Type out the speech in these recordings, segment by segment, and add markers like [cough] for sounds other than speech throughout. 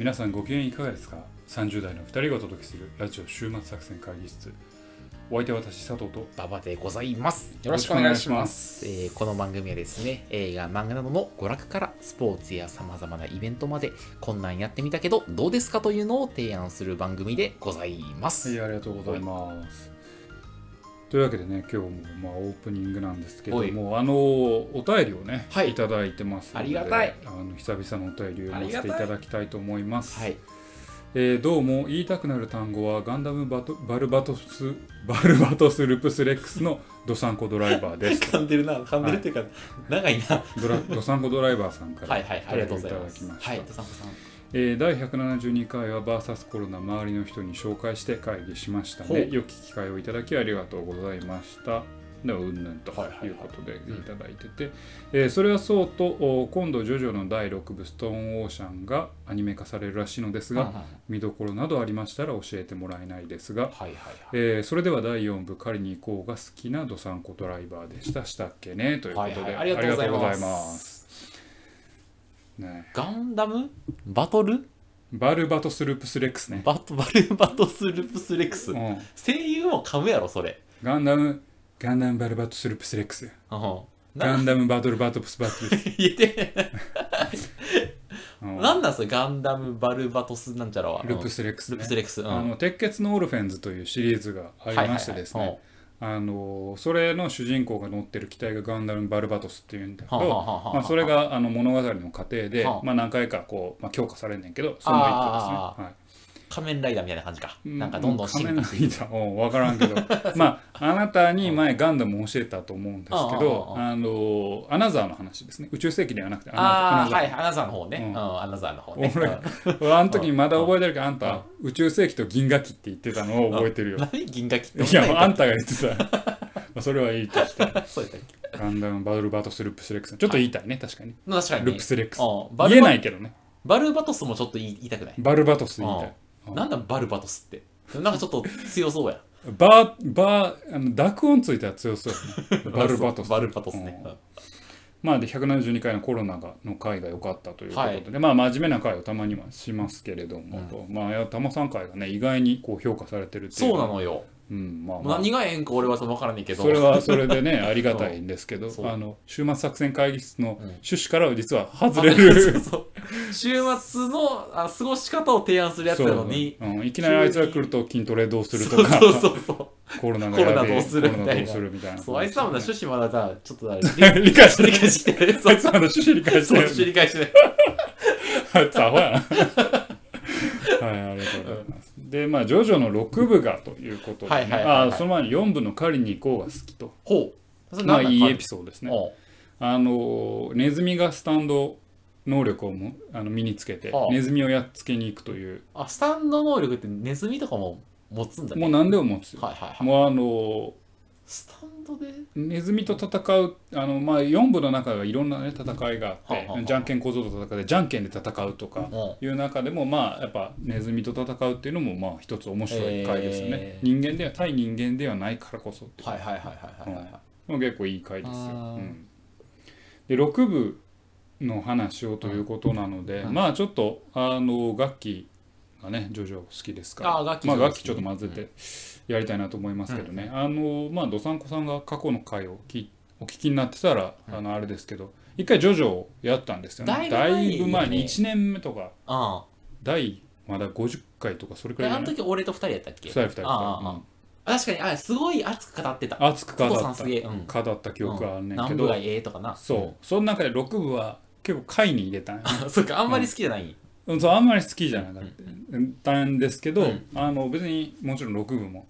皆さんご機嫌いかがですか ?30 代の2人がお届けするラジオ週末作戦会議室お相手は私佐藤と馬場でございます。よろしくお願いしますえーこの番組はですね、映画、漫画などの娯楽からスポーツや様々なイベントまで、こんなんやってみたけど、どうですかというのを提案する番組でございます。はいありがとうございますというわけでね今日もまあオープニングなんですけどはい。もあのお便りをね、はい。い、ただいてますのでありがたい。あの久々のお便りを読ませてい。ただきたいと思います。はい。えーどうも言いたくなる単語はガンダムバトバルバトスバルバトスルプスレックスのドサンコドライバーです。[laughs] 噛んでるな、噛んでるっていうか、長いな。ドラドサンコドライバーさんからはいはい、ありがとうございたます。はい、ドサンコさん。えー第172回は VS コロナ周りの人に紹介して会議しましたね。良き機会をいただきありがとうございました。ではうんぬんとはいうことでいただいてて、えーそれはそうとお今度ジョジョの第6部ストーンオーシャンがアニメ化されるらしいのですが、見どころなどありましたら教えてもらえないですが、はいはい。えーそれでは第4部「狩りに行こう」が好きなドサンコドライバーでした。したっけね？ということで、はいはい。ありがとうございますありがとうございますね。ガンダム？バトル？バルバトスループスレックスね、バトバルバトスルプスレックス。う。ん、声優も噛むやろ、それ。ガンダムガンダムバルバトスループスレックス。うん。ガなンダムバトルバトプスバトル、[laughs] 言って、うん。なんなんそれガンダムバルバトスなんちゃらは。ループスレックス、ね。ループスレックス。うん。あの鉄血のオルフェンズというシリーズがありましてですね、あのそれの主人公が乗ってる機体がガンダムバルバトスっていうんだけど、まあ、それがあの物語の過程で、はあ。まあ、何回かこう、まあ、強化されんねんけどその一個ですね。あはい仮面ライダーみたいな感じか。うなんかどんどん進仮面ラ化していく。イダーうん分からんけど。[laughs] まああなたに前ガンダムを教えたと思うんですけどああのアナザーの話ですね。宇宙世紀ではなくてアナザーはい、アナザーの方ね。ううんん、アナザーの方ね。俺あの時まだ覚えてるけどあん。うんた宇宙世紀と銀河紀って言ってたのを覚えてるよ。[laughs] 何銀河期っていやあんたが言ってた。[laughs] まあそれはいいとしてそうやっガンダムバトルバトスループスレックスちょっと言いたいね確かに。確かにね。ループスレックス言えないけどね。バルバトスもちょっと言いたくない？バルバトス言いたい。うんなんだバルバトスって。なんかちょっと強そうや。バーバーあの濁音ついたら強そうやね。[laughs] バルバトス。バルバトスね。うん。まあで172回のコロナがの回が良かったということで、はい。まあ真面目な回をたまにはしますけれども、と。まあタモさん回がね意外にこう評価されてるっていう。そうなのよ。うんまあまあ何がええんか俺は分からんねんけど。それはそれでね [laughs] ありがたいんですけどそう。あの週末作戦会議室のうん。趣旨からは実は外れそうるそう。週末のあ過ごし方を提案するやつなのに。そう。うん。いきなりあいつが来ると筋トレどうするとか。そうそうそうコロナがやべえコロナどうするみたいな。コロナどうするみたいな。そう、あいつはまだ趣旨まださ、ちょっとだ理 [laughs] 理解して理解してる。そう。あいつまだ趣旨理解してそう、ない趣旨理解してない。あいつアホやな。はい、ありがとうございます。で、まあ、ジョジョの6部がということで、あその前に4部の狩りに行こうが好きと。ほう。まあ、いいエピソードですね。あの、ネズミがスタンド能力をもあの身につけてネズミをやっつけに行くという、あ、スタンド能力ってネズミとかも持つんだね。もう何でも持つよ。はいはいはい。もうあの、スタンドで？ネズミと戦うあの、まあ、4部の中がいろんな、ね、戦いがあって、はあはあはあ。じゃんけん小僧と戦ってじゃんけんで戦うとか、うんいう中でもまあやっぱネズミと戦うっていうのもまあ一つ面白い回ですよね、え。ー人間では対人間ではないからこそっていう。はいはいはいはいはいはい。のが結構いい回ですよ、うん。で6部の話をということなので、うんまあちょっとあの楽器がねジョジョ好きですから。あー楽器まあ、楽器ちょっと混ぜてやりたいなと思いますけどね、あのまあどさんこさんが過去の回を聞いお聞きになってたら、あのあれですけど一回ジョジョをやったんですよね。だいぶ前にね。1年目とか。あ第まだ50回とかそれくらいあの時俺と二人やったっけ？2人2人あああああ確かに、あ、すごい熱く語ってた。熱く語った。うん。語った記憶があんねんけど、南部がええとかな。そう。その中で6部は結構回に入れたんよ [laughs] うん。そっか、あんまり好きじゃない。うんそうあんまり好きじゃなかった。ん。ですけど、うん。あの別にもちろん6部も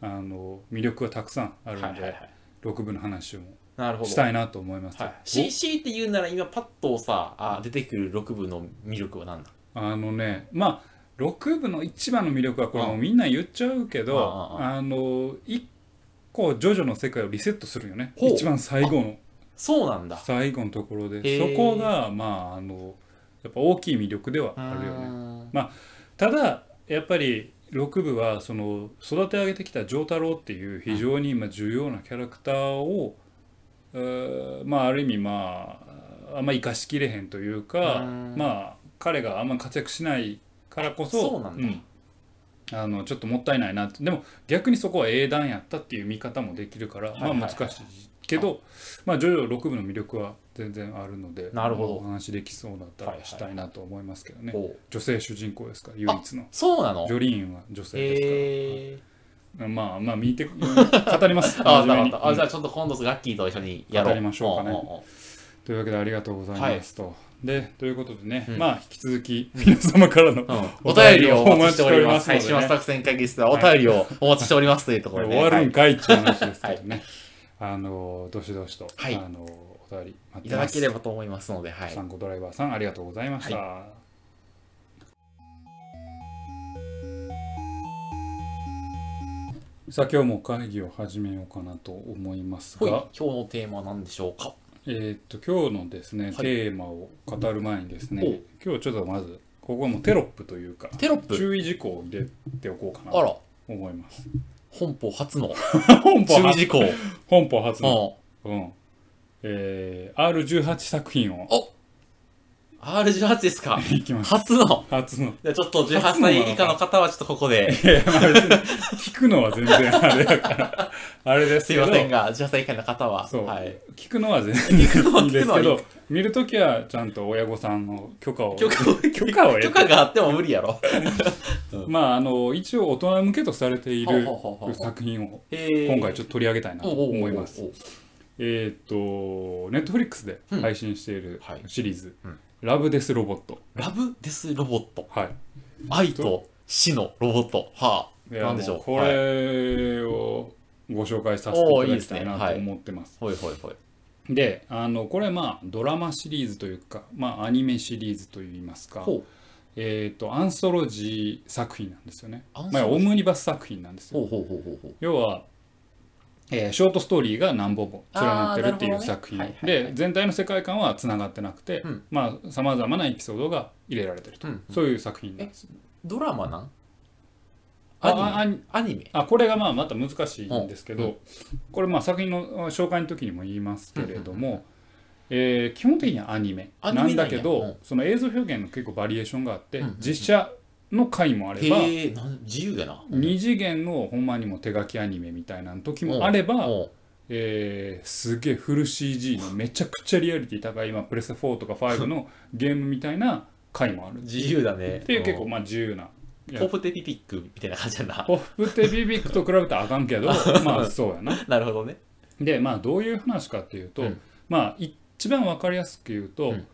あの魅力がたくさんあるんで、はいはいはい。6部の話を。したいなと思います、はい。C、C って言うなら今パッとさ、あ出てくる6部の魅力は何だあのねまあ6部の一番の魅力はこれうんもうみんな言っちゃうけど、うんあの一個ジョジョの世界をリセットするよね。一番最後の。そうなんだ。最後のところで。そこがまああのやっぱ大きい魅力ではあるよね。ね。ただやっぱり6部はその育て上げてきた丈太郎っていう非常にまあ重要なキャラクターを、えーまあある意味まああんま生かしきれへんというかうん。まあ彼があんま活躍しないからこそそうなんだ。あのちょっともったいないなでも逆にそこは英断やったっていう見方もできるから、まあ難しいけど、まあ、ジョジョ6部の魅力は全然あるのでなるほど。お話できそうだったらしたいなと思いますけどね、おう女性主人公ですか？ら唯一の。そうなの？ジョリーンは女性ですから、えー、まあまあ見て語ります。[laughs] あ。あ、じゃうんあちょっと今度ガッキーと一緒にやろう。語りましょうかね。というわけでありがとうございますと、でということでね、うん。まあ引き続き皆様からの、うん。お便りをお待ちしております。はい、お待ちしておりますのでね。島作戦会議室ではお便りをお待ちしておりますというところで、終わるんはかいっていう話ですけどね、あのどしどしと、はい。あのお便り待い、ただければと思いますので、はい。参考ドライバーさんありがとうございました、さあ今日も会議を始めようかなと思いますが。今日のテーマは何でしょうか？えーっと今日のですね、はい。テーマを語る前にですお。ね今日ちょっとまずここはもうテロップというかテロップ。注意事項を入れておこうかなと、思います本邦初の [laughs] 本邦初注意事項。本邦初の、うん。うんえー、R18 作品をお R18 ですか？いきます初の？初のじゃあちょっと18歳以下の方はちょっとここで、いやま聞くのは全然あれやからあれですすいませんが、18歳以下の方は、そうはい。聞くのは全然いいですけど見るときはちゃんと親御さんの許可を許可を、許可を許可があっても無理やろ。まああの一応大人向けとされている作品を今今回ちょっと取り上げたいなと思いますえっ、とネットフリックスで配信しているはいシリーズうん「ラブデスロボットラブデスロボット。」はい愛と死のロボット。はあ。なんでしょう。もこはいれをご紹介させていただきたいなと思ってます。ほいほいほい。であのこれまあドラマシリーズというか、まあ、アニメシリーズといいますか。えー、とアンソロジー作品なんですよね。まあ、オムニバス作品なんですよ。ほうほうほうほうほう。要は、えーショートストーリーが何本も連なってるっていう作品。はいはいはいで全体の世界観はつながってなくてうん。まあさまざまなエピソードが入れられてると、うんそういう作品です。ドラマなん？あアニメ？アニメ？あこれがまあまた難しいんですけど、うんこれまあ作品の紹介の時にも言いますけれども、えー基本的にはアニメなんだけどその映像表現の結構バリエーションがあって、うんうんうん。実写の回もあれば、自由やな。二次元のほんまにも手書きアニメみたいな時もあれば、えーすげえフル CG のめちゃくちゃリアリティ高い今プレステ4とか5の [laughs] ゲームみたいな回もある。っ自由だね。ていう結構まあ自由な。ポップテピピックみたいな感じやな。ポップテビビックと比べたらあかんけど [laughs] まあそうやな。なるほどね。でまあどういう話かっていうと、うん。まあ一番わかりやすく言うと、うん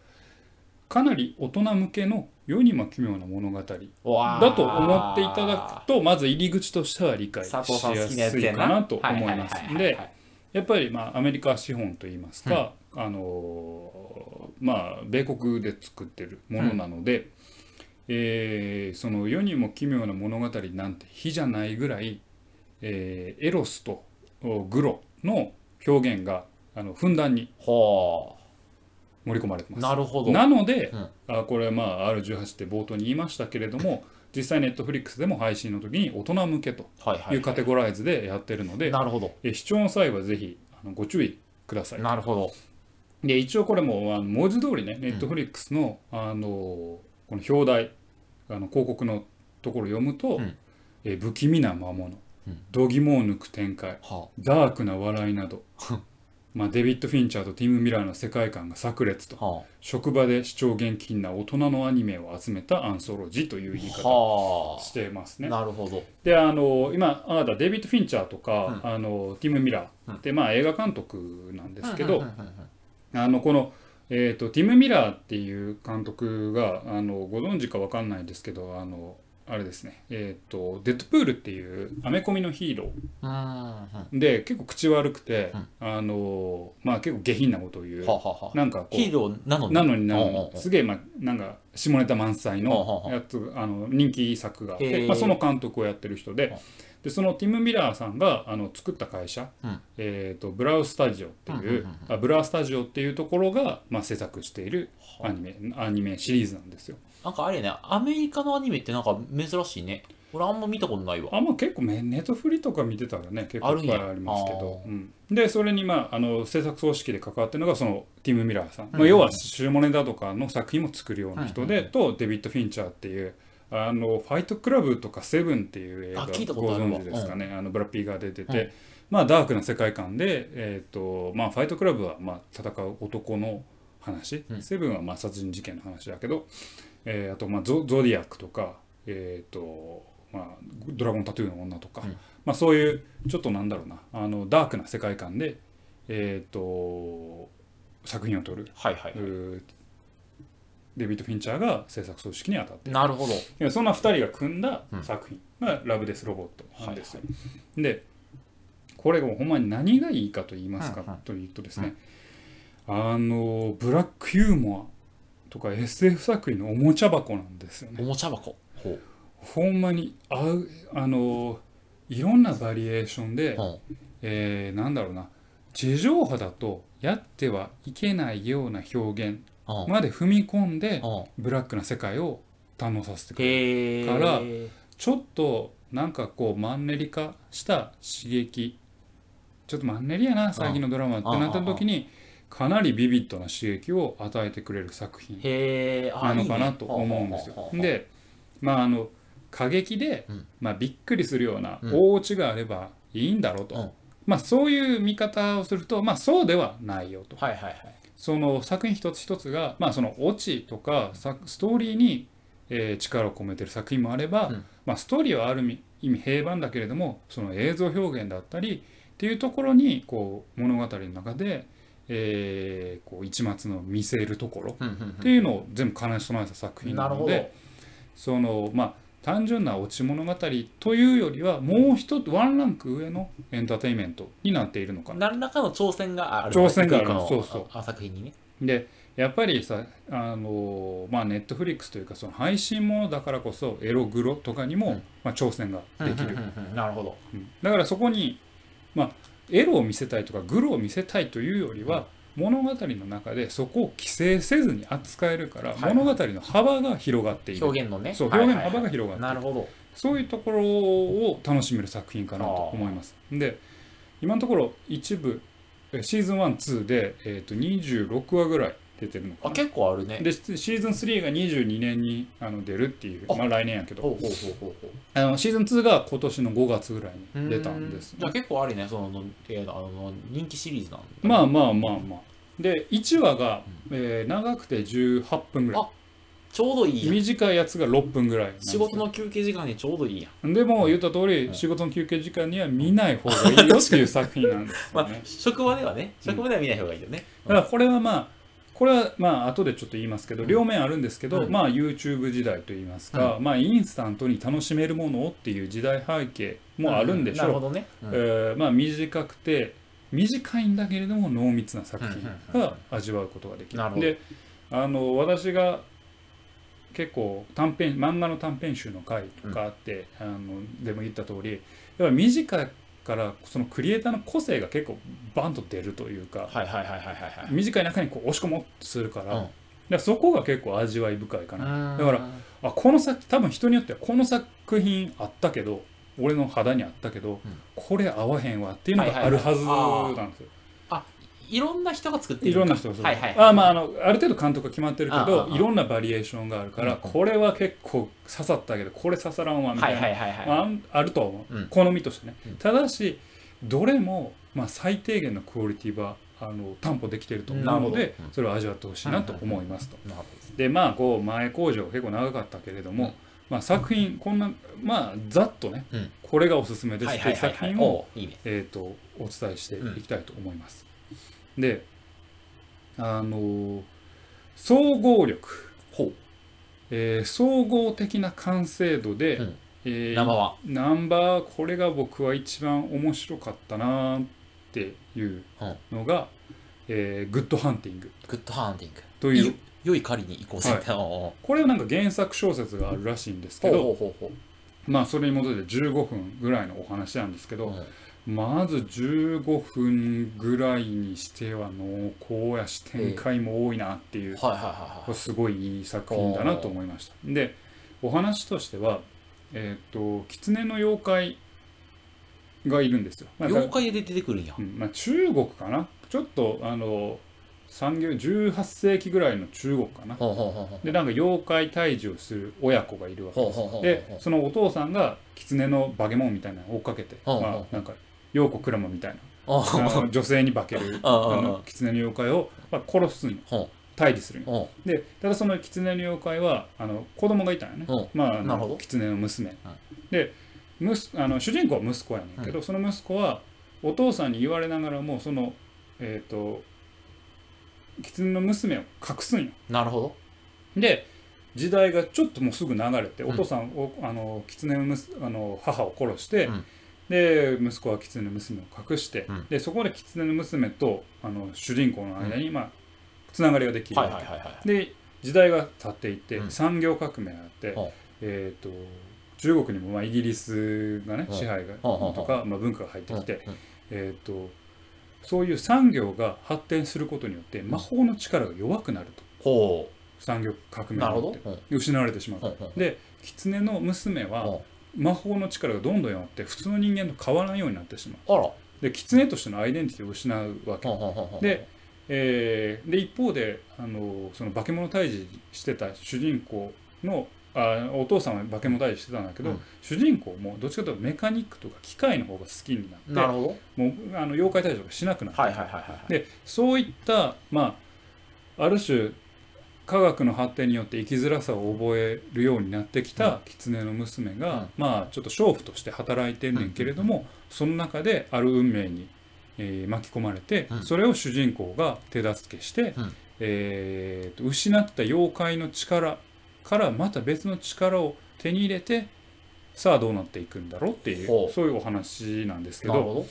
かなり大人向けの世にも奇妙な物語だと思っていただくとまず入り口としては理解しやすいかなと思います。でやっぱりまあアメリカ資本といいますか、あのーまあ米国で作ってるものなので、えーその世にも奇妙な物語なんて比じゃないぐらい、えーエロスとおグロの表現があのふんだんには盛り込まれてます。あなるほど。なので、うん。あこれまあ R18 って冒頭に言いましたけれども実際ネットフリックスでも配信の時に大人向けとはいうカテゴライズでやってるので、なるほど。え視聴の際はぜひあのご注意ください。なるほど。で一応これもあの文字通りねネットフリックスの,、あのこの表題あの広告のところを読むと、うん。え不気味な魔物、うん。度肝を抜く展開はダークな笑いなどまあデビッド・フィンチャーとティム・ミラーの世界観が炸裂と。あ。は職場で視聴厳禁な大人のアニメを集めたアンソロジーという言いあ方をはしてますあね。なるほど。であの今あなたデビッド・フィンチャーとか、うあのティム・ミラーって、まあ、映画監督なんですけど、うんうんうんうんあのこの、えー、とティム・ミラーっていう監督があのご存知かわかんないですけどあのあれですね、えー、とデッドプールっていうアメコミのヒーロー。で結構口悪くて、うん。あのまあ、結構下品なことを言う。あはあはあ。なんかこうヒーローなのに？なのになのすげえ、まあ、なんか下ネタ満載のやつあの人気作があって、まあ、その監督をやってる人ではあ。でそのティム・ミラーさんがあの作った会社、うん。えー、とブラウスタジオっていう,、あブラウスタジオっていうところが、まあ、制作しているアニメアニメシリーズなんですよ。なんかあれやねアメリカのアニメってなんか珍しいね。俺あんま見たことないわ。あまあ、結構めネットフリとか見てたらね結構いっぱいありますけど。や、うん。でそれに、まあ、あの制作組織で関わってるのがそのティム・ミラーさん、まあ、うん要は下ネタとかの作品も作るような人で、うんうん。とデビッド・フィンチャーっていうあのファイトクラブとかセブンっていう映画ご存知ですかね、あのブラッピーが出てて、うん。まあダークな世界観で、えーとまあ、ファイトクラブはまあ戦う男の話、うん。セブンはまあ殺人事件の話だけど、えーあとまあゾゾディアックとか、えーとまあ、ドラゴンタトゥーの女とか、うん。まあ、そういうちょっとなんだろうなあのダークな世界観で、えー、と作品を撮る。はいはいはうーデビッド・フィンチャーが制作組織に当たっていなるほど。そんな2人が組んだ作品。が「ラブデス・ロボット」なんですよ。でこれがほんまに何がいいかと言いますか、うんうん。というとですね、あのブラックユーモアとか SF 作品のおもちゃ箱なんですよね。おもちゃ箱。ほう。ほんまにあうあのいろんなバリエーションで、ほえーなんだろうな地上波だとやってはいけないような表現まで踏み込んでほブラックな世界を堪能させてくれるへえからちょっとなんかこうマンネリ化した刺激。ちょっとマンネリやな最近のドラマってなった時にかなりビビッドな刺激を与えてくれる作品なのかなと思うんですよ。でまああの過激で、うん。まあ、びっくりするようなうん。大オチがあればいいんだろうと、うん。まあ、そういう見方をすると、まあ、そうではないよと。はいはいはい。その作品一つ一つが、まあ、そのオチとかさストーリーに、えー力を込めてる作品もあれば、うん。まあ、ストーリーはある意味平凡だけれどもその映像表現だったりっていうところにこう物語の中で、えーこう一末の見せるところっていうのを全部兼ね備えた作品なのでそのまあ単純なオチ物語というよりはもう一つワンランク上のエンターテインメントになっているのかな。何らかの挑戦がある。挑戦があるそうそう。あ作品にね。でやっぱりさあのまあネットフリックスというかその配信ものだからこそエログロとかにも、うん。まあ、挑戦ができる、なるほど。うん。だからそこに、まあ、エロを見せたいとかグロを見せたいというよりは、物語の中でそこを規制せずに扱えるから、はい物語の幅が広がっている。表現のね。そうはい表現の幅が広がっている、なるほど。そういうところを楽しめる作品かなと思います。で今のところ一部えシーズン12で、えー、と26話ぐらい出てるのかあな。結構あるね。でシーズン3が22年にあの出るっていうあまあ来年やけど。ほうほうほうほうほう。あのシーズン2が今年の5月ぐらいに出たんです。うーじゃあ結構ありねその、えーあの人気シリーズなんだまあまあまあまあで1話が、えー長くて18分ぐらい。あちょうどいいや。ん短いやつが6分ぐらいなんですよ。仕事の休憩時間にちょうどいいやん。でも言った通り、うん。仕事の休憩時間には見ない方がいいよっていう作品なんです [laughs] まあ職場ではね。職場では見ない方がいいよね、だからこれはまあこれはまあ後でちょっと言いますけど、両面あるんですけど、うん。まあ YouTube 時代といいますか、まあインスタントに楽しめるものをっていう時代背景もあるんでしょう、なるほどね、うん。えーまあ短くて短いんだけれども濃密な作品が味わうことができる。であの私が結構短編漫画の短編集の回とかあって、あのでも言った通りやっぱり短いからそのクリエイターの個性が結構バンと出るというか、はいはいはいはいはいはい短い中にこう押し込もうとするから,、うんだからそこが結構味わい深いかな。だだからあこの作多分人によってはこの作品あったけど俺の肌にあったけど、うんこれ合わへんわっていうのがあるはずなんですよ。いろんな人が作ってる。いろんな人があまああのある程度監督が決まってるけどいろんなバリエーションがあるから、うんこれは結構刺さったけどこれ刺さらんわみたはいいな、はいはいはい、まあるとは思う、うん。好みとしてね、うん。ただしどれも、まあ、最低限のクオリティはあの担保できてると。思うのでそれを味わってほしいなと思いますと。でまあこう前工場が結構長かったけれども、うん。まあ、作品こんなまあざっとね、うん。これがおすすめどですっていう作品を、お伝えしていきたいと思います。であの総合力、ほえー総合的な完成度で、うん。えーうナンバーワナンバーこれが僕は一番面白かったなっていうのが、えーグッドハンティング。グッドハンティング。という。よ良い狩りに行こうぜはい。これはなんか原作小説があるらしいんですけどまあそれに基づいて15分ぐらいのお話なんですけど、ううんまず15分ぐらいにしては濃厚やし展開も多いなっていう、すごいいい作品だなと思いました。でお話としてはえっ、と狐の妖怪がいるんですよ。まあはい妖怪で出てくるんや。うんまあ、中国かな？ちょっとあの産業18世紀ぐらいの中国かな？でなんか妖怪退治をする親子がいるわけです。でそのお父さんが狐の化け物みたいなのを追っかけてまあなんか陽子クラマみたいな。ああの女性に化けるあの狐の妖怪を、まあ、殺すんよほ退治するんよでただその狐の妖怪はあの子供がいたんよね。う。んまああなるほど。の狐の娘。でむすあの主人公は息子やねんけど、その息子はお父さんに言われながらもそのえっ、と狐の娘を隠すんよ。うなるほど。で時代がちょっともうすぐ流れて、うんお父さんをあの狐のむすあの母を殺して、うんで息子は狐の娘を隠して、うん。でそこで狐の娘とあの主人公の間に、まあつながりができる。わけ、はいはいはいはい。で時代が経っていって、うん。産業革命があって、ほえー、と中国にもまあイギリスがねう。ん支配がうんとか、まあ、文化が入ってきて、うん。えー、とそういう産業が発展することによって魔法の力が弱くなると。ほ産業革命によってど。うん。失われてしまうで狐の娘はほ魔法の力がどんどん弱って普通の人間と変わらんようになってしまう。うあら。で狐としてのアイデンティティを失うわけでえーで一方であのその化け物退治してた主人公のあお父さんは化け物退治してたんだけど、うん。主人公もどっちかというとメカニックとか機械の方が好きになってなるほど。もうあの妖怪退治とかしなくなって、はいはいはいはい。でそういったまあある種科学の発展によって生きづらさを覚えるようになってきた狐の娘が、うん。まあちょっと娼婦として働いてんねんけれども、その中である運命に、えー巻き込まれて、うん。それを主人公が手助けして、うん。えーと失った妖怪の力からまた別の力を手に入れてさあどうなっていくんだろうっていほうう。そういうお話なんですけど。なるほど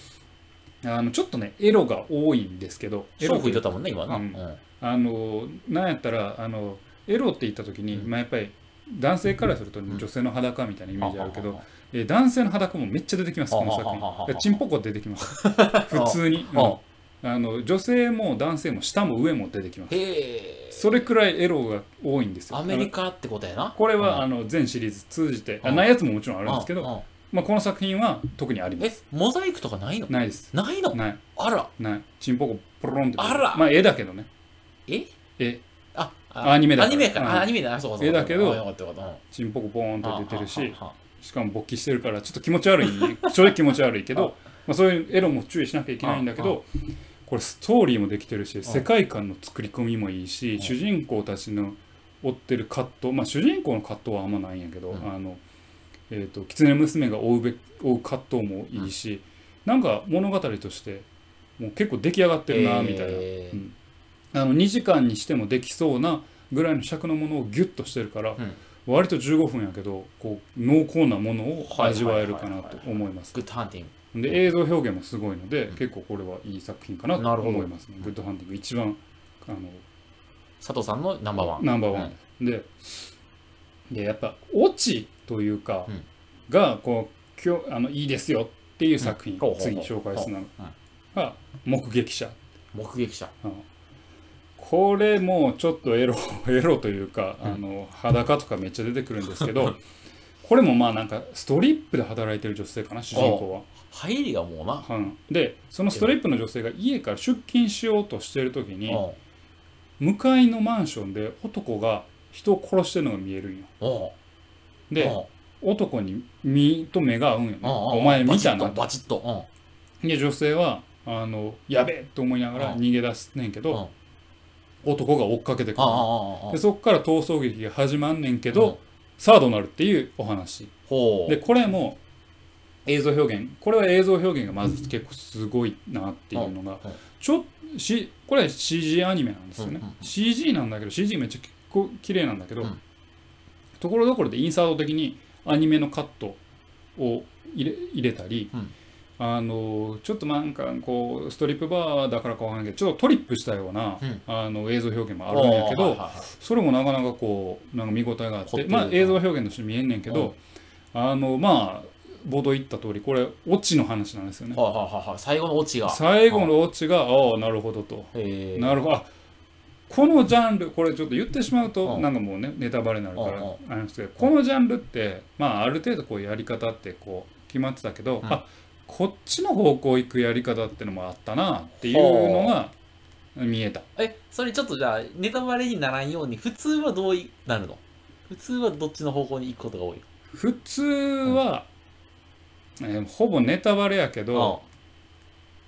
あのちょっとねエロが多いんですけどエロ勝負言ってたもんね今なううん。ん。あのなんやったらあのエロって言った時に、うん。まあ、やっぱり男性からするとん。女性の裸みたいなイメージあるけど、はえー男性の裸もめっちゃ出てきますこの作品。チンポコ出てきます普通に、うん。はあの女性も男性も下も上も出てきますそれくらいエロが多いん。ですよアメリカってことやなこれは、うん。あの全シリーズ通じて、あうん。ないやつももちろん。あるん。ですけど、まあ、この作品は特にありまえす。モザイクとかないの？ないです。ないの？ない。あら。ない。チンポコポロンって。あら。まあ絵だけどね。え？絵あアニメだから。アニメか。うん。あアニメだ。なそうかそうか。絵だけどあよかったよチンポコボーンと出てるしはあはあはしかも勃起してるからちょっと気持ち悪い。[laughs] 正直気持ち悪いけどまあ、そういうエロも注意しなきゃいけないんだけどこれストーリーもできてるし世界観の作り込みもいいしん主人公たちの追ってる葛藤まあ主人公の葛藤はあんまないんやけど、うん。あのえー、と狐娘が追うべ追う葛藤もいいし、なんか物語としてもう結構出来上がってるなみたいな、えーうん。あの2時間にしてもできそうなぐらいの尺のものをギュッとしてるから、うん。割と15分やけどこう濃厚なものを味わえるかなと思います。グッドハンティング。で映像表現もすごいので、うん。結構これはいい作品かなと思いますね。グッドハンティング一番あの佐藤さんのナンバーワン。ナンバーワン、ででやっぱオチというか、うん。がこう今日あのいいですよっていう作品、うん。次に紹介するのう。ん。が「目撃者。目撃者」うん。これもちょっとエロ [laughs] エロというか、うん。あの裸とかめっちゃ出てくるんですけど [laughs] これもまあなんかストリップで働いてる女性かな主人公は。入りがもうな。うん。でそのストリップの女性が家から出勤しようとしてる時にうん。向かいのマンションで男が人を殺してるのが見えるんよ。うんでうん。男に身と目が合うんよね。お前見たな。バチッとで女性はあのやべえと思いながらうん。逃げ出すねんけど男が追っかけてくる。でそこから逃走劇が始まんねんけうん。どさあどうなるっていうお話。でこれも映像表現。これは映像表現がまず結構すごいなっていうのがうん。ちょしこれは CG アニメなんですよね。CG なんだけど CG めっちゃ結構綺麗なんだけどうんところどころでインサート的にアニメのカットを入れ入れたり、うん。あのちょっとなんかこうストリップバーだからかわからないけどちょっとトリップしたような、うん。あの映像表現もあるんやけど、はいはいはい。それもなかなかこうなんか見応えがあってまあ映像表現として見えんねんけど、あのまあ冒頭言った通りこれオチの話なんですよね。最後のオチが。最後のオチがああなるほどと。なるほど。あこのジャンルこれちょっと言ってしまうとうん。なんかもうねネタバレになるからあれなんですけどこのジャンルってまあある程度こうやり方ってこう決まってたけど、うん。あこっちの方向行くやり方ってのもあったなっていうのが、見えた。えそれちょっとじゃあネタバレにならんように普通はどういなるの？普通はどっちの方向に行くことが多い普通は、えーほぼネタバレやけどの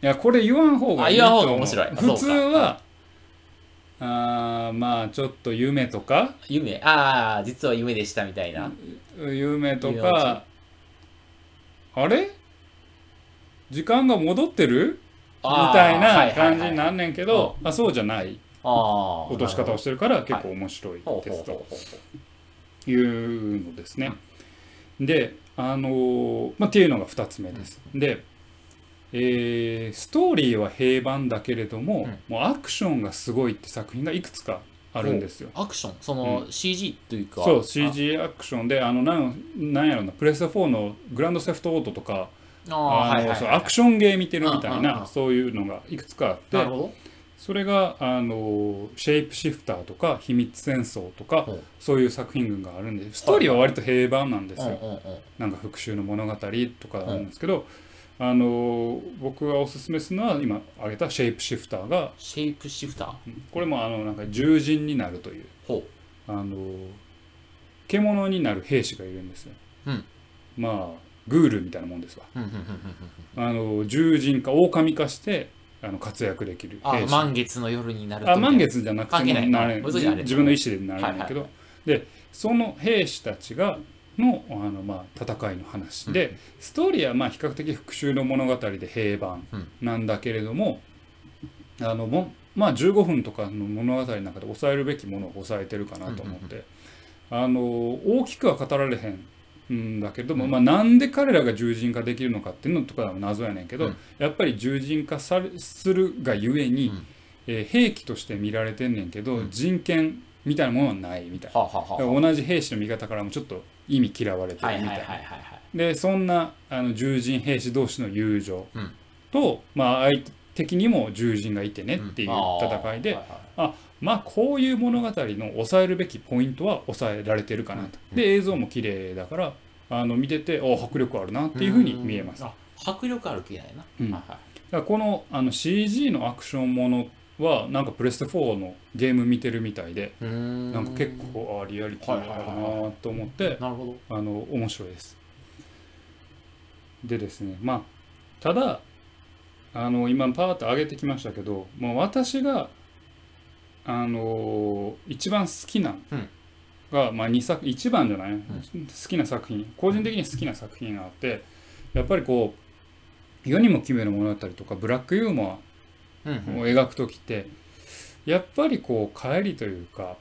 いやこれ言わん方がいいと思う。あ言わん方が面白い。あ普通はあーまあちょっと夢とか？夢？ああ実は夢でしたみたいな。夢とか？あれ？時間が戻ってる？みたいなはいはいはい。感じになんねんけど、あそうじゃない。落とし方をしてるから結構面白いですとほうほういうのですね。で、あのーまあ、っていうのが2つ目です。で、えーストーリーは平凡だけれども、もうアクションがすごいって作品がいくつかあるんですよ。アクションその CG というか、そう CG アクションであのなんなんやろなプレステ4のグランドセフトオートとかアクションゲー見てるみたいうんうんうん。なそういうのがいくつかあってなるほど。それがあのシェイプシフターとか秘密戦争とかそういう作品群があるんでストーリーは割と平凡なんですよ。うんうんう。んなんか復讐の物語とかなんですけど、あの僕がおすすめするのは今挙げたシェイプシフターがシェイプシフター。これもあのなんか獣人になるというほあの獣になる兵士がいるんですよ。うん。まあグールみたいなもんですわ。あの獣人か狼かしてあの活躍できるあ。満月の夜になるとあ満月じゃなくてもなれ自分の意思でなれるんだけど、はでその兵士たちがのあの、まあ、戦いの話で、ストーリーはまあ比較的復讐の物語で平凡なんだけれども、あのもまあ15分とかの物語の中で抑えるべきものを抑えてるかなと思って、あの大きくは語られへんんだけれども、まあ、なんで彼らが獣人化できるのかっていうのとかは謎やねんけど、うん。やっぱり獣人化されするがゆえに、うん。えー兵器として見られてんねんけど、うん。人権みたいなものはないみたいな。はあはあは同じ兵士の味方からもちょっと意味嫌われてるみたいな。はいはいはいはい。でそんなあの獣人兵士同士の友情うん。と、まあ、相手的にも獣人がいてねっていう戦いで、あーはまあこういう物語の抑えるべきポイントは抑えられてるかなと。うん。で映像も綺麗だからあの見ててお迫力あるなっていうふうに見えます。迫力ある気いな、うん。はいはい。らこのあの CG のアクションものはなんかプレステ4のゲーム見てるみたいでなんか結構あリアリティあるなと思ってあの面白いです。でですねまあただあの今パーッと上げてきましたけどもう私があの一番好きなうん。が、まあ、2作一番じゃない、好きな作品。個人的に好きな作品があってやっぱりこう世にも奇妙な物語とかブラックユーモうんうんアを描く時ってやっぱりこう帰りというか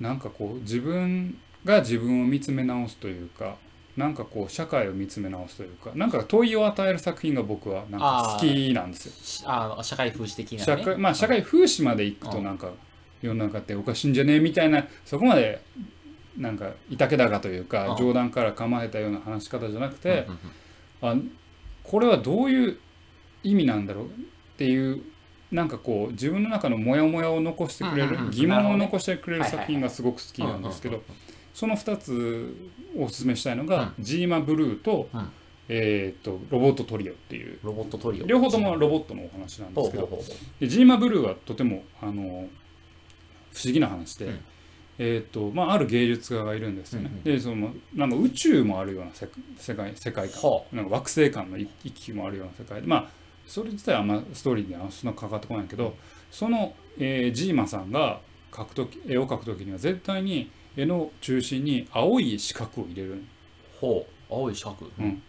なんかこう自分が自分を見つめ直すというかなんかこう社会を見つめ直すというかなんか問いを与える作品が僕はなんか好きなんですよ。しあの社会風刺的な、ね、社会まあ社会風刺までいくとうん。なんか世の中っておかしいんじゃね？えみたいなそこまでなんかいたけだかというかうん。冗談から構えたような話し方じゃなくてあこれはどういう意味なんだろうっていうなんかこう自分の中のモヤモヤを残してくれる疑問を残してくれる作品がすごく好きなんですけどその2つおすすめしたいのが「ジーマブルー」とうん「えーとロボットトリオ」っていう。ロボットトリオ。両方ともロボットのお話なんですけどジーマブルーはとてもあの不思議な話で、うん。えーとまあ、ある芸術家がいるんですよね。でそのなんか宇宙もあるような世世界世界観。はなんか惑星間の一一気もあるような世界。でまあそれ自体はあんまストーリーにはそんなかかってこないけどその、えージーマさんが描くとき絵を描くときには絶対に絵の中心に青い四角を入れる。ほう。青い四角。うん。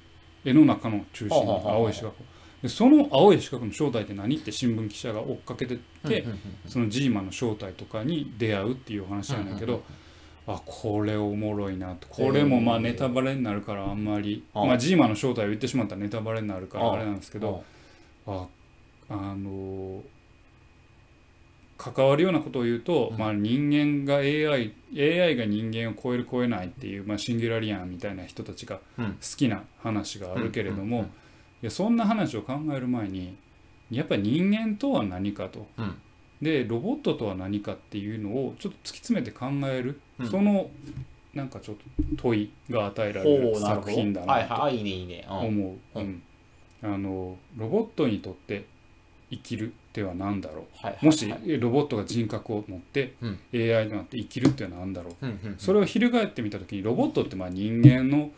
絵の中の中心に青い四角。でその青い四角の正体って何って新聞記者が追っかけてって、そのジーマの正体とかに出会うっていうお話なんだけど、あこれおもろいなと。これもまあネタバレになるからあんまり、あまあ、ジーマの正体を言ってしまったらネタバレになるからああれなんですけどああの関わるようなことを言うと、うん。まあ、人間が AI, AI が人間を超える超えないっていう、まあ、シンギュラリアンみたいな人たちがうん。好きな話があるけれども、いやそんな話を考える前にやっぱり人間とは何かと。うん。でロボットとは何かっていうのをちょっと突き詰めて考える、うん。そのなんかちょっと問いが与えられる作品だはいなとはいいいねいいね。うん。思う、あのロボットにとって生きるっては何だろはいはいうもしはいロボットが人格を持ってうん。AI となって生きるっては何だろう。うんうんうん。それを翻ってみた時にロボットってまあ人間の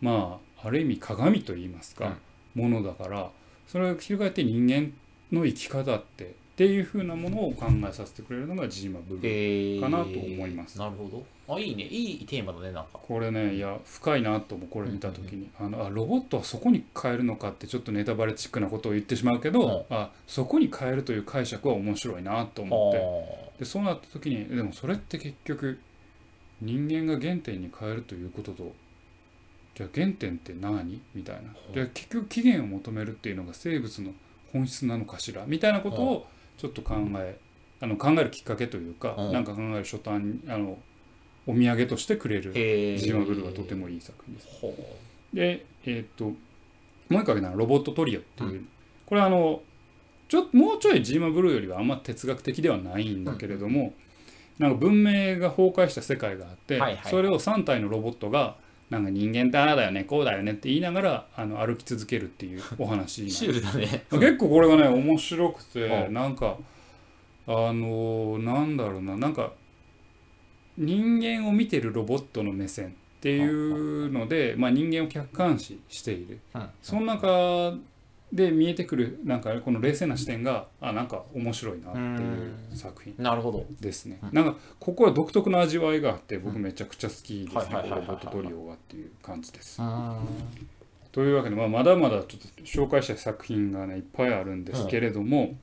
まあある意味鏡といいますか、ものだからそれを翻って人間の生き方ってっていうふうなものを考えさせてくれるのがジーマブルーえー。かなと思います。なるほど。あいいね。いいテーマだねなんか。これねいや深いなと思うこれ見た時に、あのあロボットはそこに変えるのかってちょっとネタバレチックなことを言ってしまうけど、あそこに変えるという解釈は面白いなと思って。でそうなった時にでもそれって結局人間が原点に変えるということとじゃあ原点って何？みたいな。で結局起源を求めるっていうのが生物の本質なのかしら？みたいなことをちょっと考えあの考えるきっかけというか、うん。なんか考える初端にあのお土産としてくれるジー。マブルーはとてもいい作品です。ほでえーっともう一個挙げたのはロボットトリオっていう、これはあのちょもうちょいジーマブルーよりはあんま哲学的ではないんだけれども、なんか文明が崩壊した世界があって、はいはい。それを3体のロボットがなんか人間ってああだよねこうだよねって言いながらあの歩き続けるっていうお話 [laughs] シュールだね。[laughs] 結構これがね面白くてうなんかあのなんだろうななんか人間を見てるロボットの目線っていうので、まあ、人間を客観視している。うん。その中で見えてくるなんかこの冷静な視点があなんか面白いなっていう作品なるほど。ですね。うん。なんかここは独特の味わいがあって僕めちゃくちゃ好きですねロボットトリオがっていう感じです。うん。というわけで、まあ、まだまだちょっと紹介したい作品がねいっぱいあるんですけれども、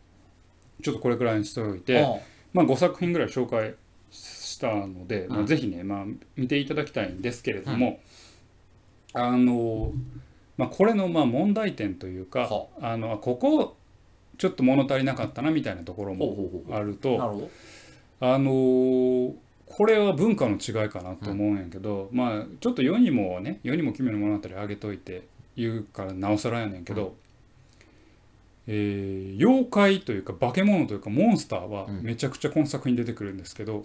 ちょっとこれくらいにしておいて、まあ、5作品ぐらい紹介したので、まあ、うんぜひね、まあ、見ていただきたいんですけれども、あの、まあ、これのまあ問題点というかはあ。のあここちょっと物足りなかったなみたいなところもあるとあのこれは文化の違いかなと思うんやけど、まあちょっと世にもね世にも奇妙な物語あげといて言うからなおさらやねんけど、えー妖怪というか化け物というかモンスターはうん。めちゃくちゃこの作品に出てくるんですけど、うん。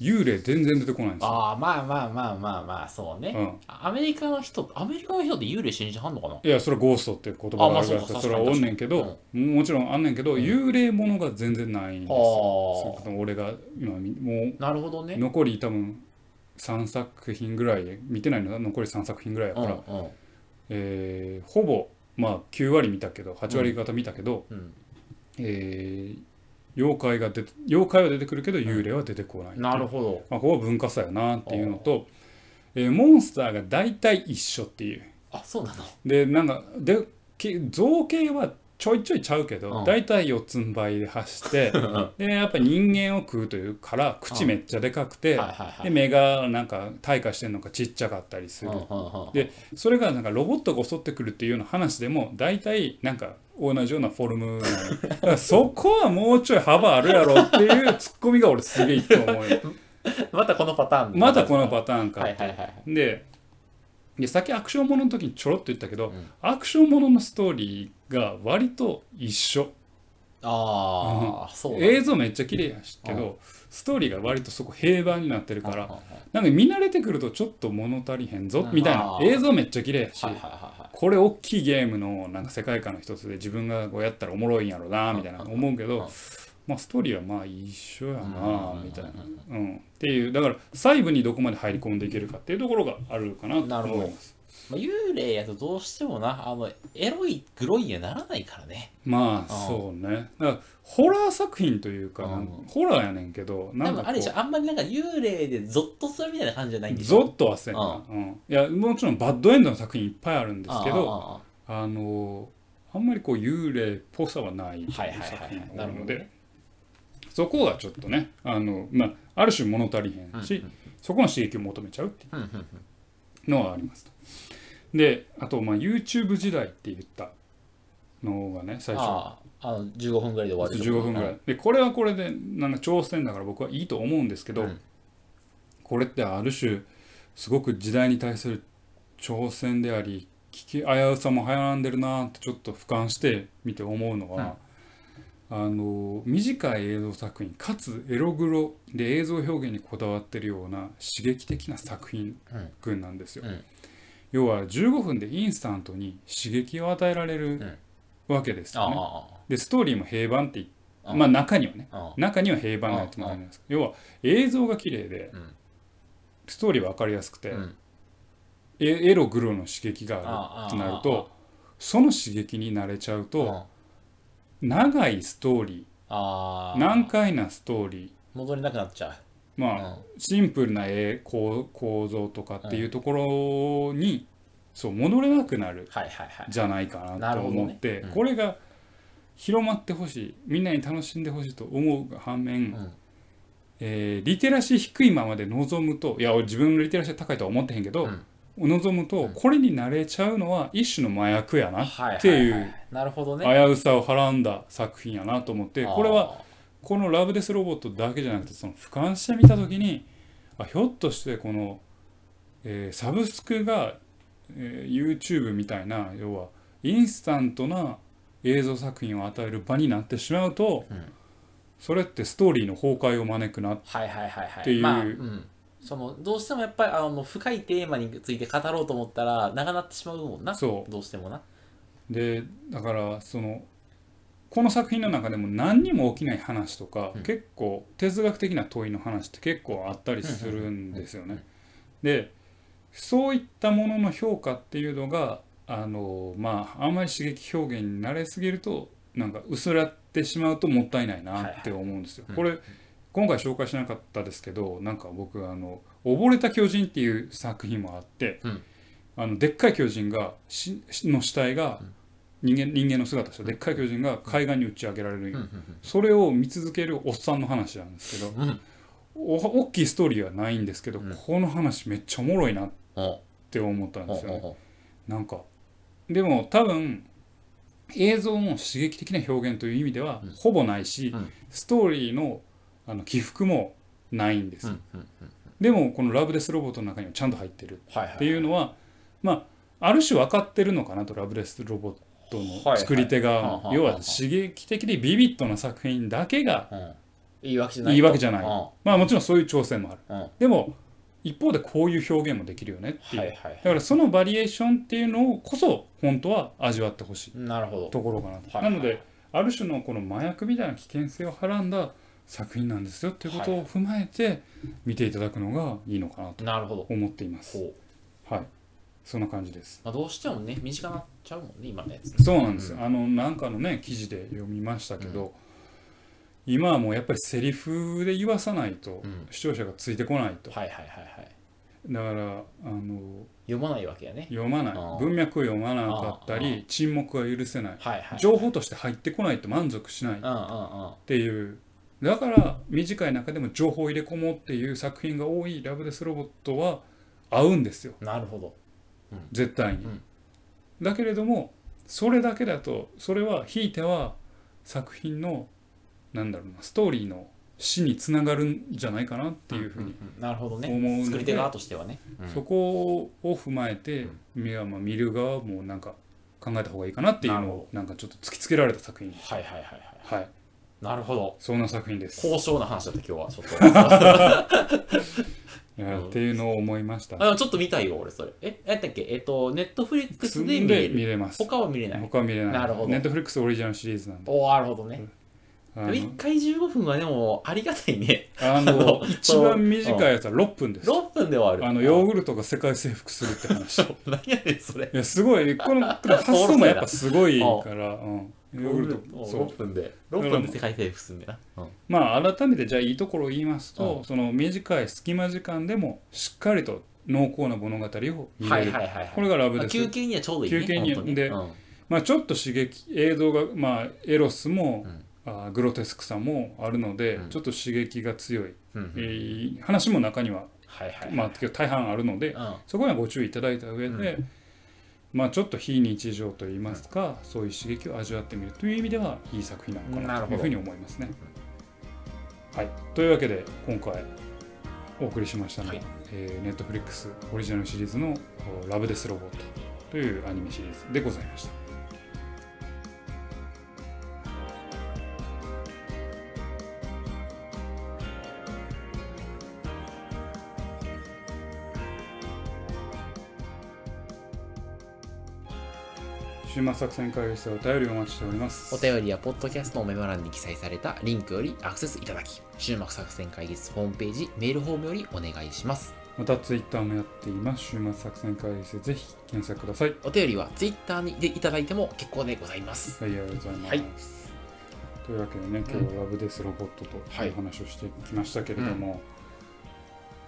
幽霊全然出てこないんですよ。ああまあまあまあまあまあそうね。うん、アメリカの人アメリカの人って幽霊信じはんのかな？いやそれはゴーストっていう言葉があるからそそれはおんねんけど、もちろんあんねんけど、うん。幽霊ものが全然ないんですよ。俺が今みもあなるほどね。う残り多分3作品ぐらいで見てないのは残り3作品ぐらいやから、うんうん。えーほぼまあ9割見たけど8割方見たけど、うん。えー妖怪が出て妖怪は出てくるけど幽霊は出てこない、なるほど。まあ、ここは文化差やなっていうのと、えーモンスターが大体一緒っていう。あそうなの。でなんかでき造形はちょいちょいちゃうけど、うん。大体四つん這いで走ってでやっぱ人間を食うというから口めっちゃでかくて、で目がなんか退化してんのかちっちゃかったりする、でそれがなんかロボットが襲ってくるっていうような話でも大体なんか同じようなフォルム [laughs] だからそこはもうちょい幅あるやろっていうツッコミが俺すげえいいと思うよ。[laughs] またこのパターン。またこのパターンかはいはいはい。ででさっきアクションものの時にちょろっと言ったけど、うん。アクションもののストーリーが割と一緒。ああそう映像めっちゃ綺麗やしけうどストーリーが割とそこ平板になってるからうんうんうん。なんか見慣れてくるとちょっと物足りへんぞうん。みたいなあー。映像めっちゃ綺麗やしこれ大きいゲームのなんか世界観の一つで自分がこうやったらおもろいんやろなみたいな思うけうんどまあストーリーはまあ一緒やなうん。みたいな、うん、っていうだから細部にどこまで入り込んでいけるかっていうところがあるかなとなるほど。思いますまあ、幽霊やとどうしてもなあのエロいグロいにはならないからね。まあうんそうねだからホラー作品というか、うん。ホラーやねんけどな多んかあれでしょあんまりなんか幽霊でゾッとするみたいな感じじゃないんうでしょゾッとはせんな、うん。いやもちろんバッドエンドの作品いっぱいあるんですけどああのあんまりこう幽霊っぽさはないあはいはいはい作品はいが多いので、なるほどねそこがちょっとねあの、まあ、ある種物足りへんし、うんそこの刺激を求めちゃうっていうんうんうん。うのはありますと。であと、まあ、YouTube 時代って言ったのがね最初。あああの15分ぐらいで終わるとこ15分ぐらい。でこれはこれでなんか挑戦だから僕はいいと思うんですけど、うん。これってある種すごく時代に対する挑戦であり危機危うさもはらんでるなってちょっと俯瞰してみて思うのは、あの短い映像作品かつエログロで映像表現にこだわってるような刺激的な作品うん。群なんですよ。うん。要は15分でインスタントに刺激を与えられるわけですよね。あでストーリーも平板って言っあまあ中にはね中には平板なやつもあるんですけど要は映像が綺麗でうん。ストーリーは分かりやすくて、うん。エエログロの刺激があるとなるとその刺激に慣れちゃうとあ長いストーリあー。難解なストーリ戻れなくなっちゃう。ーまあシンプルな絵構構造とかっていうところにそう戻れなくなるはいはいはい。じゃないかなとなるほどね。思って、うん。これが広まってほしい。みんなに楽しんでほしいと思う反面、うん。えーリテラシー低いままで臨むといや俺自分のリテラシー高いとは思ってへんけど、うん望むとこれに慣れちゃうのは一種の麻薬やなはいっていう危うさをはらんだ作品やなと思ってこれはこの「ラブデスロボット」だけじゃなくてその俯瞰してみた時にあひょっとしてこの、えーサブスクが、えー YouTube みたいな要はインスタントな映像作品を与える場になってしまうと、うん。それってストーリーの崩壊を招くなっていうそのどうしてもやっぱりあの深いテーマについて語ろうと思ったら長なってしまうもんな。そう。どうしてもな。でだからそのこの作品の中でも何にも起きない話とか、うん。結構哲学的な問いの話って結構あったりするんですよね。でそういったものの評価っていうのがあのまああんまり刺激表現に慣れすぎるとなんか薄らってしまうともったいないなって思うんですよ。はいこれ今回紹介しなかったですけどなんか僕あの「溺れた巨人」っていう作品もあって、うん。あのでっかい巨人がしの死体が人間人間の姿した。でっかい巨人が海岸に打ち上げられる。それを見続けるおっさんの話なんですけどお大きいストーリーはないんですけど、うん。この話めっちゃおもろいなっおて思ったんおですよね。お。なんかでも多分映像の刺激的な表現という意味ではうん。ほぼないし、うん。ストーリーのあの起伏もないんです、でもこの「ラブデスロボット」の中にはちゃんと入ってる。っていうのはまあある種分かってるのかなとラブデスロボットの作り手が要は刺激的でビビッドな作品だけがうん。いいわけじゃないいいゃない。うん。まあもちろんそういう挑戦もある。うん。でも一方でこういう表現もできるよねっていう、だからそのバリエーションっていうのをこそ本当は味わってほしいなるほど。ところかなと、はい。なのである種のこの麻薬みたいな危険性をはらんだ作品なんですよっていうことを踏まえて見ていただくのがいいのかなとなるほど。思っています。はい。そんな感じです。まあどうしてもね身近になっちゃうもんね今のやつそうなんです。よ、あのなんかのね記事で読みましたけど、今はもうやっぱりセリフで言わさないとうん。視聴者がついてこないと、はいはいはいはい。だからあの読まないわけやね。読まない。あー。文脈を読まなかったあり沈黙は許せない。はいはい。情報として入ってこないと満足しないっうんうんうん。ていうだから短い中でも情報を入れ込もうっていう作品が多い「ラブデスロボット」は合うんですよ。なるほど。絶対に、うん。だけれどもそれだけだとそれはひいては作品のなんだろうなストーリーの死につながるんじゃないかなっていうふうに、んんなるほどね。思うので。作り手側としてはね。うん。そこを踏まえて、見るまあ見る側もなんか考えた方がいいかなっていうのをなんかちょっと突きつけられた作品はいはいはいはい。はいなるほど。そんな作品です。高尚な話だった今日はちょっと。[laughs] いやっていうのを思いました。あちょっと見たいよ俺それ。えやったっけ？えっとネットフリックスで見れ見れます。他は見れない。他は見れない。なるほど。ネットフリックスオリジナルシリーズなんで。おーなるほどね。あの1回15分はでもありがたいね。ああのの一番短いやつは6分です。6分で終わる。あのヨーグルトが世界征服するって話。い [laughs] 何やねんそれ。やすごいこの発想もやっぱすごいから、[laughs] うん、ヨーグルトそう。6分で。6分で世界征服すんだよな、うん。まあ改めてじゃあいいところを言いますと、うん。その短い隙間時間でもしっかりと濃厚な物語を見れる、はいはいはい。はいこれがラブまあです、休憩にはちょうどいいね。休憩にでうん。まあ、ちょっと刺激映像が、まあ、エロスも、うん。あーグロテスクさもあるので、うん。ちょっと刺激が強い、うんえー話も中には、はいはいまあ、大半あるので、うん。そこにはご注意いただいた上で、うまあ、ちょっと非日常といいますか、そういう刺激を味わってみるという意味ではいい作品なのかなというふうに思いますね。はい、というわけで今回お送りしましたのは、はい。えー、ネットフリックスオリジナルシリーズの「ラブデスロボット」というアニメシリーズでございました。週末作戦会議室でお便りをお待ちしております。お便りやポッドキャストのメモ欄に記載されたリンクよりアクセスいただき、週末作戦会議室ホームページ、メールフォームよりお願いします。またツイッターもやっています。週末作戦会議室でぜひ検索ください。お便りは Twitter にでいただいても結構でございます。はいありがとうございます、はい。というわけでね今日はラブデスロボットとはい。いう話をしてきましたけれども、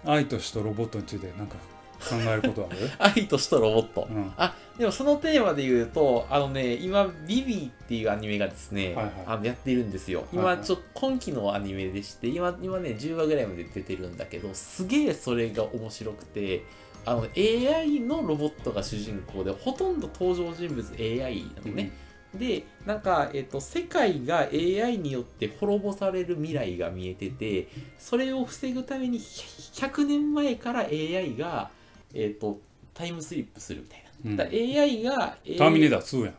愛と死とロボットについて何か考えることある？愛と死とロボット。うん。あでもそのテーマで言うとあのね今ビビーっていうアニメがですね、はいはい。あのやっているんですよ。今ちょっと今期のアニメでして今今ね10話ぐらいまで出てるんだけどすげえそれが面白くてあの AI のロボットが主人公でほとんど登場人物 AI なのね、でなんか、えっと世界が AI によって滅ぼされる未来が見えててそれを防ぐために100年前から AI が、えっとタイムスリップするみたいな。うん。AI が、えターミネーター2やん。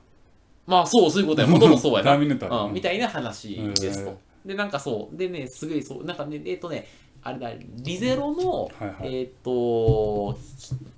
まあそうそういうことやほとん。どそうやな。ターミネーターうん、みたいな話ですと、へでなんかそう。でねすごいそう。なんかねえっ、とねあれだリゼロの、はいはい。えっ、と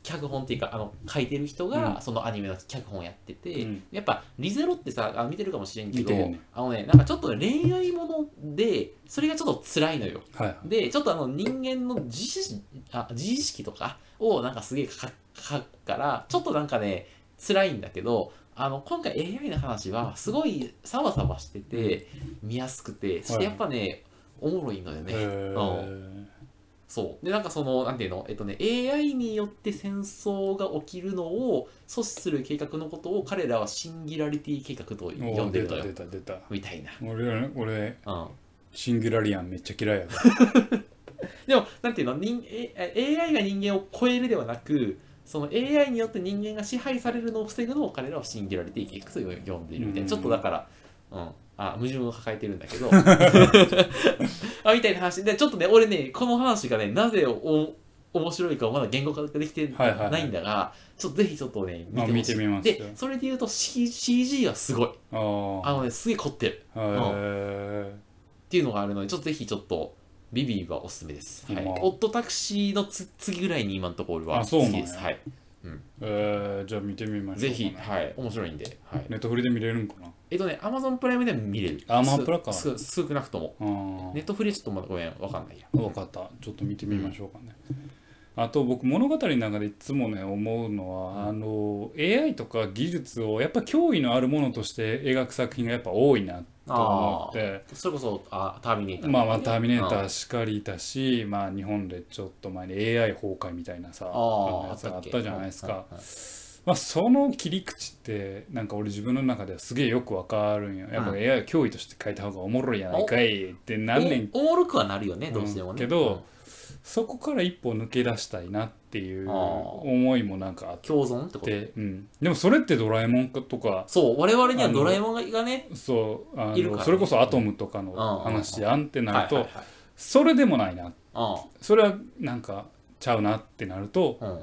脚本っていうかあの書いてる人が、うん。そのアニメの脚本やってて、うん。やっぱリゼロってさあ見てるかもしれんけど、ねあのねなんかちょっとね恋愛ものでそれがちょっと辛いのよ。はいはい。でちょっとあの人間の自意あ自意識とかをなんかすげえ書くからちょっとなんかね辛いんだけどあの今回 AI の話はすごいサバサバしてて見やすくてそしてやっぱねおもろいのよね、へうーそう。でなんかそのなんていうの？えっとね AI によって戦争が起きるのを阻止する計画のことを彼らはシンギュラリティ計画と呼おんでるのよ。出た出た出た。みたいな、俺俺うん、シンギュラリアンめっちゃ嫌いやから [laughs] でも、なんていうの、人え AI が人間を超えるではなく、その AI によって人間が支配されるのを防ぐのを彼らはシンギュラリティ計画と呼んでいるみたいな、うん。ちょっとだから、うん、あ矛盾を抱えてるんだけど、[laughs] あみたいな話で、ちょっとね、俺ね、この話がね、なぜお面白いかをまだ言語化できてはいはいはいないんだが、ちょっとぜひちょっとね、見てほしい。で、それで言うと、C、CG はすごい。あのね、すげえ凝ってる。へーっていうのがあるので、ちょっとぜひちょっと、ビビーはおすすめです。はいまあ。オットタクシーのつ次ぐらいに今のところ俺は好きです。はい。えーじゃあ見てみましょうぜひ、はい。面白いんで。はい。ネットフリで見れるんかなえっとね、アマゾンプライムでも見れる。あアマプラかすす少なくとも。ネットフリちょっとまだごめん、わかんないや。分かった。ちょっと見てみましょうかね、あと僕物語の中でいつもね思うのは、あの AI とか技術をやっぱ脅威のあるものとして描く作品がやっぱ多いなと思って。それこそ、あターミネーター、まあまあ「ターミネータうん。ー」しかりだし、まあ日本でちょっと前に AI 崩壊みたいなさあやつがあったじゃないですか、まあ、その切り口ってなんか俺自分の中ではすげえよくわかるんよ。やっぱうん。AI 脅威として書いた方がおもろいやないかいって何年おおもろくはなるよね、どうしてもね。うん。けどそこから一歩抜け出したいなっていう思いもなんかあっ共存ってこと？て、うん、でもそれってドラえもんとかそう、我々にはドラえもんがね、そうあいるからね。のそれこそアトムとかのうん。話やんってなるとそれでもないなうそれはなんかちゃうなってなるとんうん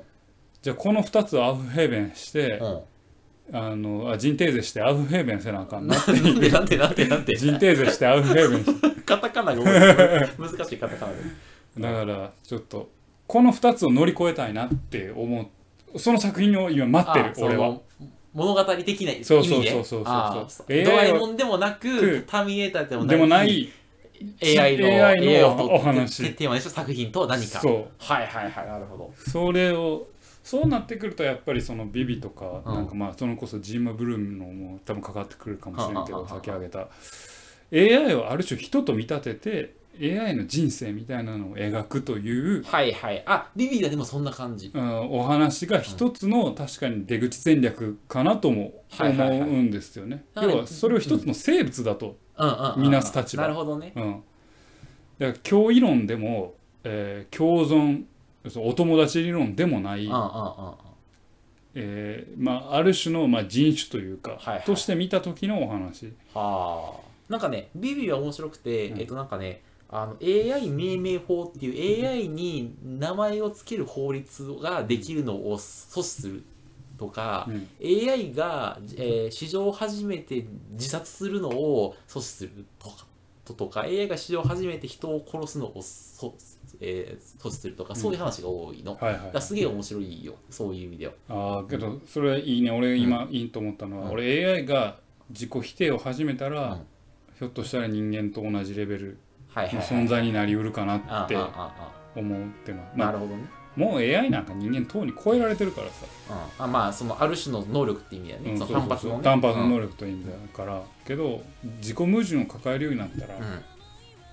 じゃあこの2つをアウフヘーベンしてうん。あのあ人定税してアウフヘーベンせなあかんな [laughs] なんでなんでなんでなんで。人定税してアウフヘーベン。し [laughs] てカタカナが [laughs] 難しいカタカナがだからちょっとこの2つを乗り越えたいなって思う。その作品を今待ってる俺は。の物語的な意味で。そうそうそうそうそうドラえもんでもなくくターミネーターでもないでもない AI の AI のお話。テテーマにした作品と何か。そう。はいはいはいなるほど。それをそうなってくるとやっぱりそのビビとか、うん。なんかまあそのこそジーマ・ブルームのも多分関わってくるかもしれんけど先挙げた。AI をある種人と見立てて AI の人生みたいなのを描くという、はいはい。あビビーはでもそんな感じ。うんお話が一つの確かに出口戦略かなとも思うんですよね。はい要はそれを一つの生物だと、うんうんうん見なす立場。なるほどね。うん、だから共異論でも、えー共存お友達理論でもない、えーまあ、ある種の、まあ、人種というか、はいはい。として見た時のお話。はあ。なんかねビビは面白くて、うん。えっとなんかねあの AI 命名法っていう AI に名前を付ける法律ができるのを阻止するとか、うん。AI が、えー史上初めて自殺するのを阻止するとかトとか AI が史上初めて人を殺すのをそ、えー阻止するとかそういう話が多いの、はいはいだすげえ面白いよ。そういう意味では。ああけどそれいいね。俺今いいと思ったのは、うん。俺 AI が自己否定を始めたら、うん。ひょっとしたら人間と同じレベルの存在になりうるかなって思うってまあ、なるほどね、もう AI なんか人間とうに超えられてるからさ、うん、あまあそのある種の能力って意味だよね、うんその単発のね。単発の能力、力という意味だから、けど自己矛盾を抱えるようになったら、うん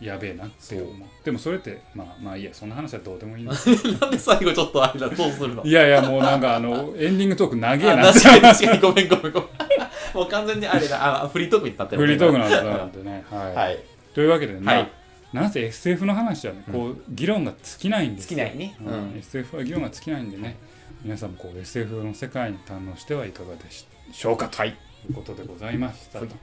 やべえなって思う。でもそれってまあまあいいやそんな話はどうでもいいんだ。[laughs] なんで最後ちょっとあれだどうするの？いやいやもうなんかあのエンディングトーク長えあな確かに確かにごめんごめんごめん。[laughs] もう完全にあれだ。あフリートークになってるフリートークなんだなんでね、はい。はい。というわけで、まあはい。なんせ SF の話はね、こう議論が尽きないんですよ。尽きないね。うん。うん。SF は議論が尽きないんでね。皆さんもこう SF の世界に堪能してはいかがでしょうかと。いうことでございましたと、はい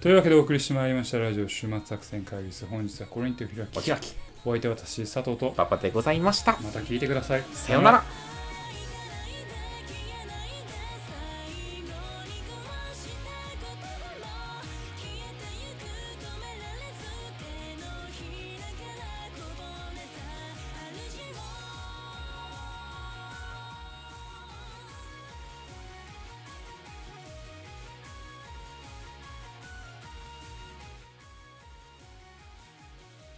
というわけでお送りしてまいりましたラジオ週末作戦会議室。本日はこれにて開きお開き。お相手は私佐藤と。パパでございました。また聞いてください。さようなら